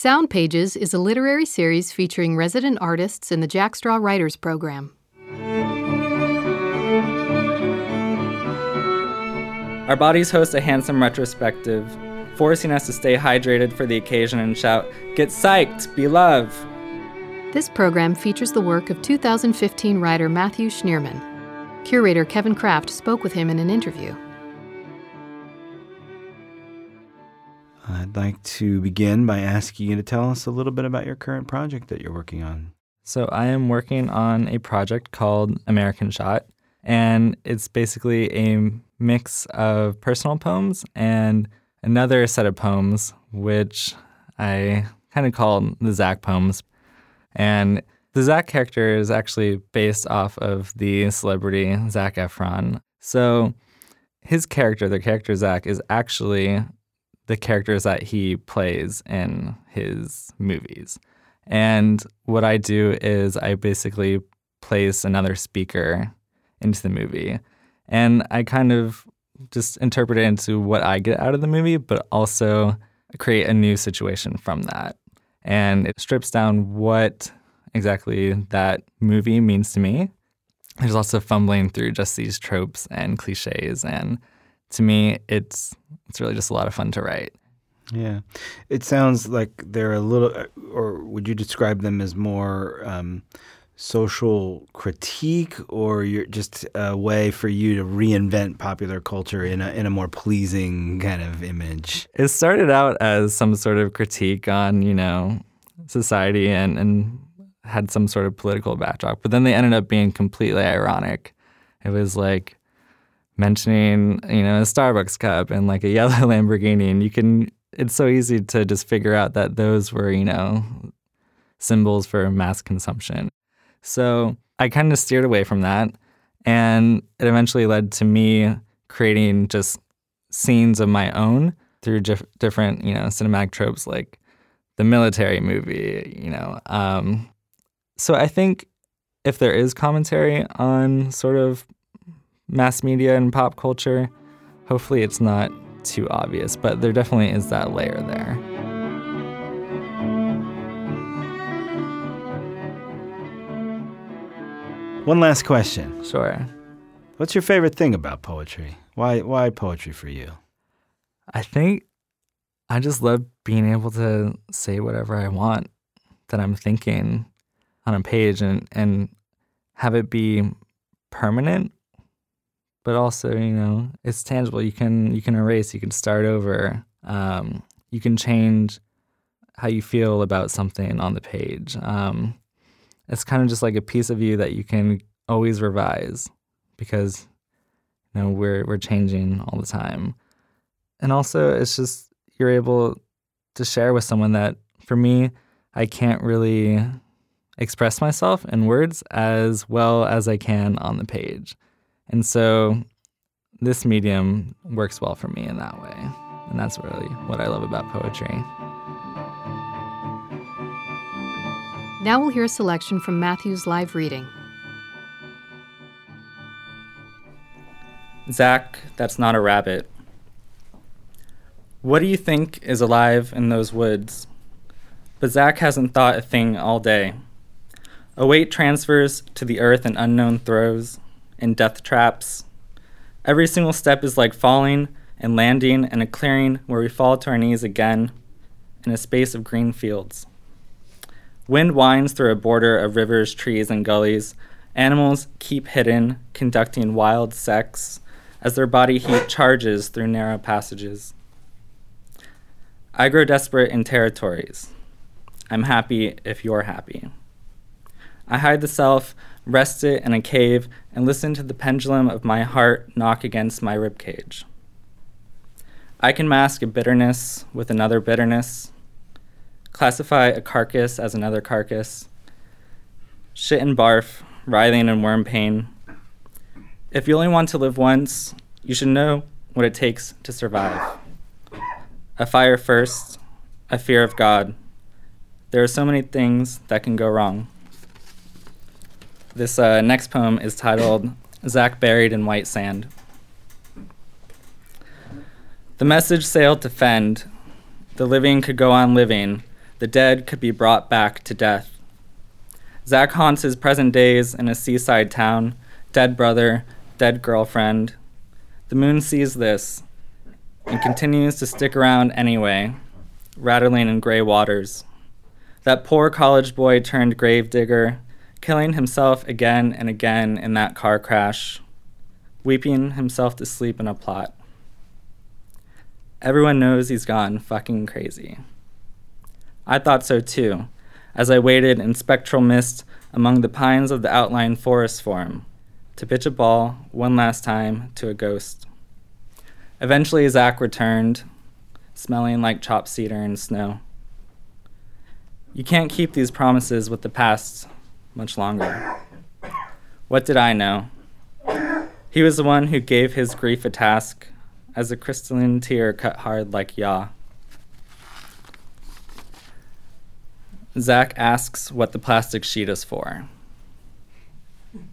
Sound Pages is a literary series featuring resident artists in the Jack Straw Writers Program. Our bodies host a handsome retrospective, forcing us to stay hydrated for the occasion and shout, Get psyched, be love! This program features the work of 2015 writer Matthew Schnirman. Curator Kevin Craft spoke with him in an interview. I'd like to begin by asking you to tell us a little bit about your current project that you're working on. So, I am working on a project called American Shot, and it's basically a mix of personal poems and another set of poems, which I kind of call the Zach poems. And the Zach character is actually based off of the celebrity Zac Efron. So, his character, the character Zach, is actually the characters that he plays in his movies. And what I do is I basically place another speaker into the movie. And I kind of just interpret it into what I get out of the movie, but also create a new situation from that. And it strips down what exactly that movie means to me. There's also fumbling through just these tropes and cliches and to me, it's it's really just a lot of fun to write. Yeah, it sounds like they're a little, or would you describe them as more um, social critique, or you're just a way for you to reinvent popular culture in a in a more pleasing kind of image? It started out as some sort of critique on you know society and and had some sort of political backdrop, but then they ended up being completely ironic. It was like mentioning, you know, a Starbucks cup and like a yellow Lamborghini, and you can. It's so easy to just figure out that those were, you know, symbols for mass consumption. So I kind of steered away from that, and it eventually led to me creating just scenes of my own through dif- different, you know, cinematic tropes like the military movie, you know. Um, so I think if there is commentary on sort of mass media and pop culture. Hopefully, it's not too obvious, but there definitely is that layer there. One last question. Sure. What's your favorite thing about poetry? Why why poetry for you? I think I just love being able to say whatever I want that I'm thinking on a page and and have it be permanent but also you know it's tangible. You can you can erase, you can start over, um, you can change how you feel about something on the page. Um, it's kind of just like a piece of you that you can always revise because you know we're we're changing all the time, and also it's just you're able to share with someone that for me I can't really express myself in words as well as I can on the page. And so this medium works well for me in that way. And that's really what I love about poetry. Now we'll hear a selection from Matthew's live reading. Zach, that's not a rabbit. What do you think is alive in those woods? But Zach hasn't thought a thing all day. A weight transfers to the earth in unknown throes and death traps. Every single step is like falling and landing in a clearing where we fall to our knees again in a space of green fields. Wind winds through a border of rivers, trees, and gullies. Animals keep hidden, conducting wild sex as their body heat charges through narrow passages. I grow desperate in territories. I'm happy if you're happy. I hide the self rest it in a cave, and listen to the pendulum of my heart knock against my rib cage. I can mask a bitterness with another bitterness, classify a carcass as another carcass, shit and barf, writhing in worm pain. If you only want to live once, you should know what it takes to survive. A fire first, a fear of God. There are so many things that can go wrong. This uh, next poem is titled Zach Buried in White Sand. The message sailed to fend. The living could go on living, the dead could be brought back to death. Zach haunts his present days in a seaside town, dead brother, dead girlfriend. The moon sees this and continues to stick around anyway, rattling in gray waters. That poor college boy turned gravedigger, killing himself again and again in that car crash, weeping himself to sleep in a plot. Everyone knows he's gone fucking crazy. I thought so too, as I waited in spectral mist among the pines of the outlying forest form to pitch a ball one last time to a ghost. Eventually, Zach returned, smelling like chopped cedar and snow. You can't keep these promises with the past much longer. What did I know? He was the one who gave his grief a task as a crystalline tear cut hard like yaw. Zach asks what the plastic sheet is for.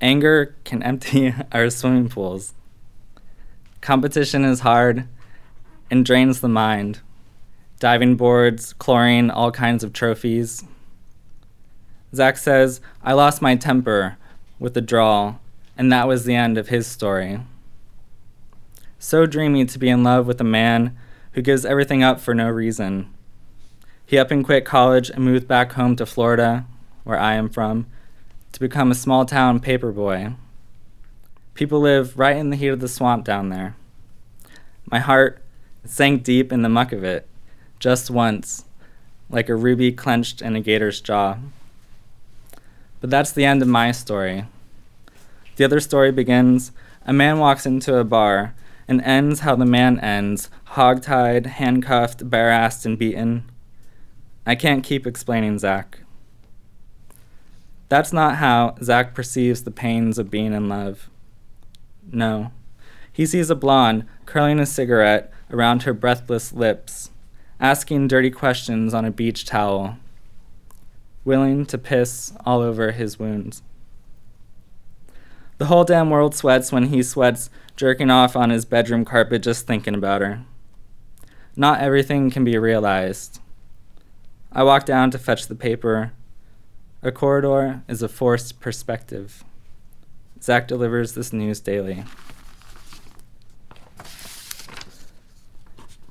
Anger can empty our swimming pools. Competition is hard and drains the mind. Diving boards, chlorine, all kinds of trophies. Zach says, I lost my temper with the drawl, and that was the end of his story. So dreamy to be in love with a man who gives everything up for no reason. He up and quit college and moved back home to Florida, where I am from, to become a small town paper boy. People live right in the heat of the swamp down there. My heart sank deep in the muck of it, just once, like a ruby clenched in a gator's jaw. But that's the end of my story. The other story begins a man walks into a bar and ends how the man ends hog-tied, handcuffed, bare-assed, and beaten. I can't keep explaining Zach. That's not how Zach perceives the pains of being in love. No. He sees a blonde curling a cigarette around her breathless lips, asking dirty questions on a beach towel, willing to piss all over his wounds. The whole damn world sweats when he sweats jerking off on his bedroom carpet just thinking about her. Not everything can be realized. I walk down to fetch the paper. A corridor is a forced perspective. Zach delivers this news daily.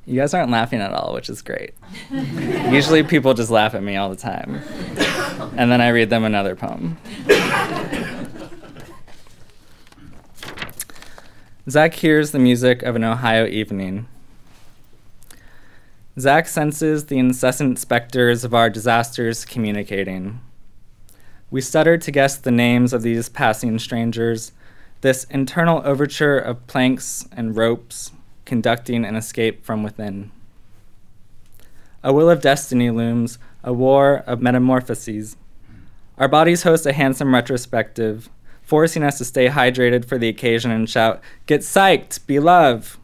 You guys aren't laughing at all, which is great. Usually people just laugh at me all the time. And then I read them another poem. Zach hears the music of an Ohio evening. Zach senses the incessant specters of our disasters communicating. We stutter to guess the names of these passing strangers, this internal overture of planks and ropes conducting an escape from within. A will of destiny looms, a war of metamorphoses. Our bodies host a handsome retrospective, forcing us to stay hydrated for the occasion and shout, Get psyched, be love!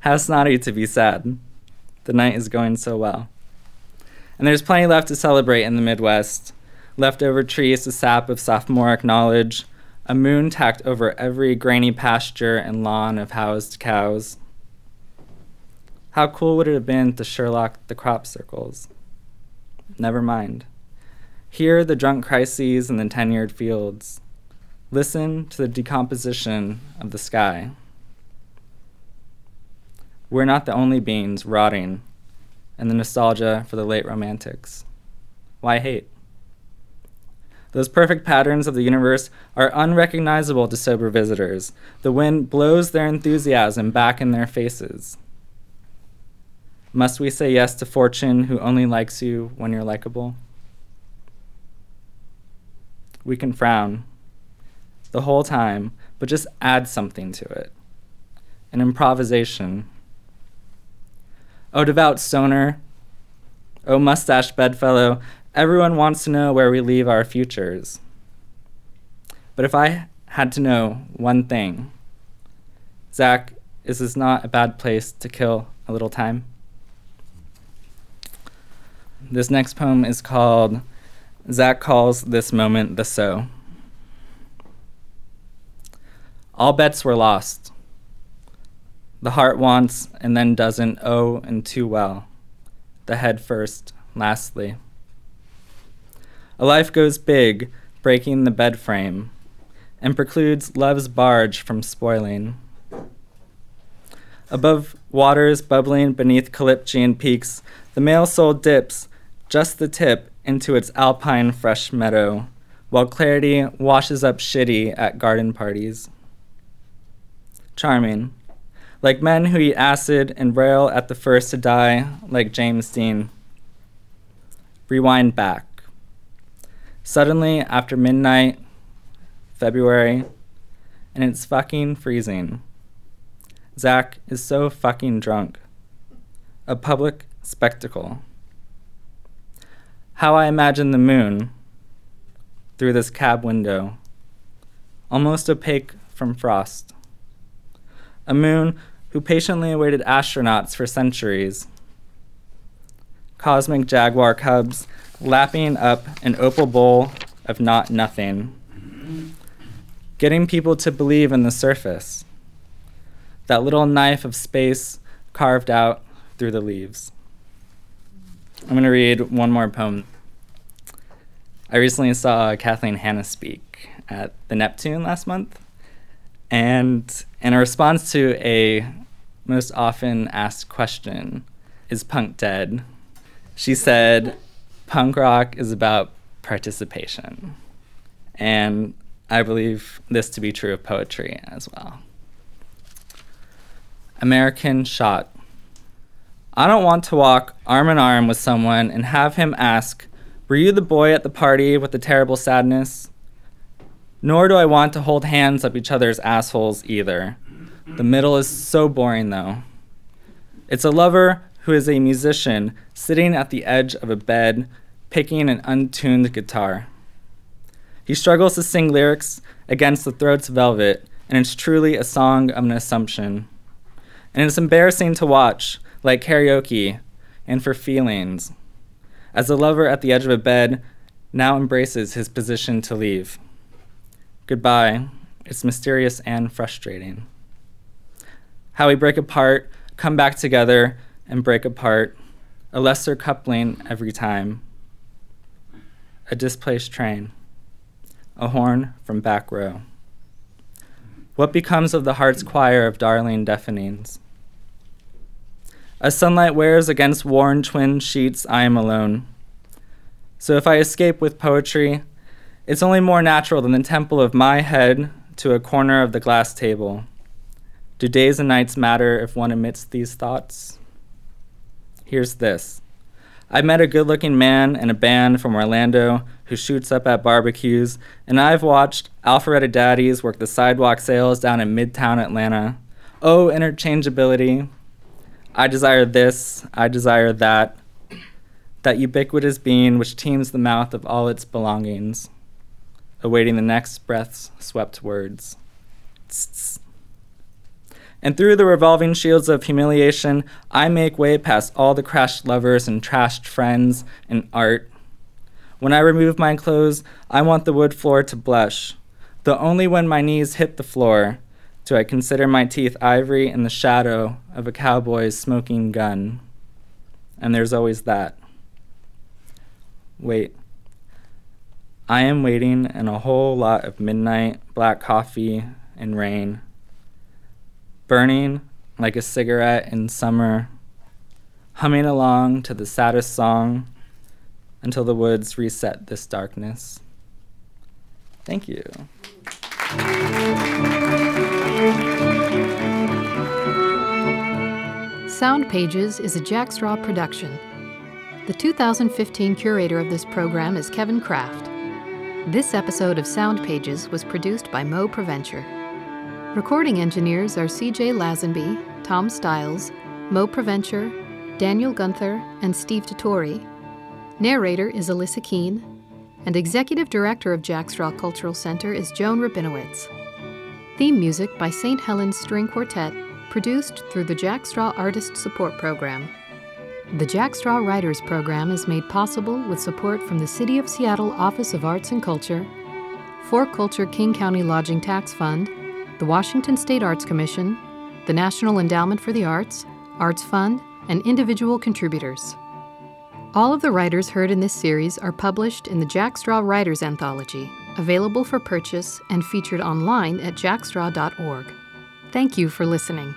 How snotty to be sad. The night is going so well. And there's plenty left to celebrate in the Midwest. Leftover trees to sap of sophomoric knowledge, a moon tacked over every grainy pasture and lawn of housed cows. How cool would it have been to Sherlock the crop circles? Never mind. Hear the drunk crises in the tenured fields. Listen to the decomposition of the sky. We're not the only beings rotting in the nostalgia for the late romantics. Why hate? Those perfect patterns of the universe are unrecognizable to sober visitors. The wind blows their enthusiasm back in their faces. Must we say yes to fortune who only likes you when you're likable? we can frown the whole time, but just add something to it an improvisation. Oh, devout stoner, oh, mustache bedfellow, everyone wants to know where we leave our futures. But if I had to know one thing, Zach, is this not a bad place to kill a little time? This next poem is called Zach calls this moment the so. All bets were lost. The heart wants and then doesn't oh, and too well. the head first, lastly. A life goes big, breaking the bed frame, and precludes love's barge from spoiling. Above waters bubbling beneath Calyptian peaks, the male soul dips just the tip into its alpine fresh meadow, while clarity washes up shitty at garden parties. Charming, like men who eat acid and rail at the first to die, like James Dean. Rewind back. Suddenly, after midnight, February, and it's fucking freezing. Zach is so fucking drunk. A public spectacle. How I imagine the moon through this cab window, almost opaque from frost. A moon who patiently awaited astronauts for centuries. Cosmic jaguar cubs lapping up an opal bowl of not nothing. Getting people to believe in the surface. That little knife of space carved out through the leaves. I'm going to read one more poem. I recently saw Kathleen Hanna speak at the Neptune last month. And in a response to a most often asked question, is punk dead? She said, punk rock is about participation. And I believe this to be true of poetry as well. American Shot. I don't want to walk arm in arm with someone and have him ask, Were you the boy at the party with the terrible sadness? Nor do I want to hold hands up each other's assholes either. The middle is so boring, though. It's a lover who is a musician sitting at the edge of a bed, picking an untuned guitar. He struggles to sing lyrics against the throat's velvet, and it's truly a song of an assumption. And it's embarrassing to watch, like karaoke, and for feelings, as the lover at the edge of a bed now embraces his position to leave. Goodbye. It's mysterious and frustrating. How we break apart, come back together, and break apart, a lesser coupling every time. A displaced train, a horn from back row. What becomes of the heart's choir of darling deafenings? As sunlight wears against worn twin sheets, I am alone. So if I escape with poetry, it's only more natural than the temple of my head to a corner of the glass table. Do days and nights matter if one emits these thoughts? Here's this I met a good looking man in a band from Orlando who shoots up at barbecues, and I've watched Alpharetta Daddies work the sidewalk sales down in midtown Atlanta. Oh, interchangeability. I desire this, I desire that. That ubiquitous being which teems the mouth of all its belongings, awaiting the next breath's swept words. Tss-tss. And through the revolving shields of humiliation, I make way past all the crashed lovers and trashed friends and art. When I remove my clothes, I want the wood floor to blush, though only when my knees hit the floor do I consider my teeth ivory in the shadow of a cowboy's smoking gun. And there's always that. Wait. I am waiting in a whole lot of midnight, black coffee, and rain burning like a cigarette in summer, humming along to the saddest song until the woods reset this darkness. Thank you. Sound Pages is a Jack Straw production. The 2015 curator of this program is Kevin Craft. This episode of Sound Pages was produced by Mo Provencher. Recording engineers are CJ Lazenby, Tom Stiles, Mo Provencher, Daniel Gunther, and Steve Tottori. Narrator is Alyssa Keene, and Executive Director of Jack Straw Cultural Center is Joan Rabinowitz. Theme music by St. Helens String Quartet, produced through the Jack Straw Artist Support Program. The Jack Straw Writers Program is made possible with support from the City of Seattle Office of Arts and Culture, 4Culture King County Lodging Tax Fund, the Washington State Arts Commission, the National Endowment for the Arts, Arts Fund, and individual contributors. All of the writers heard in this series are published in the Jack Straw Writers Anthology, available for purchase and featured online at jackstraw.org. Thank you for listening.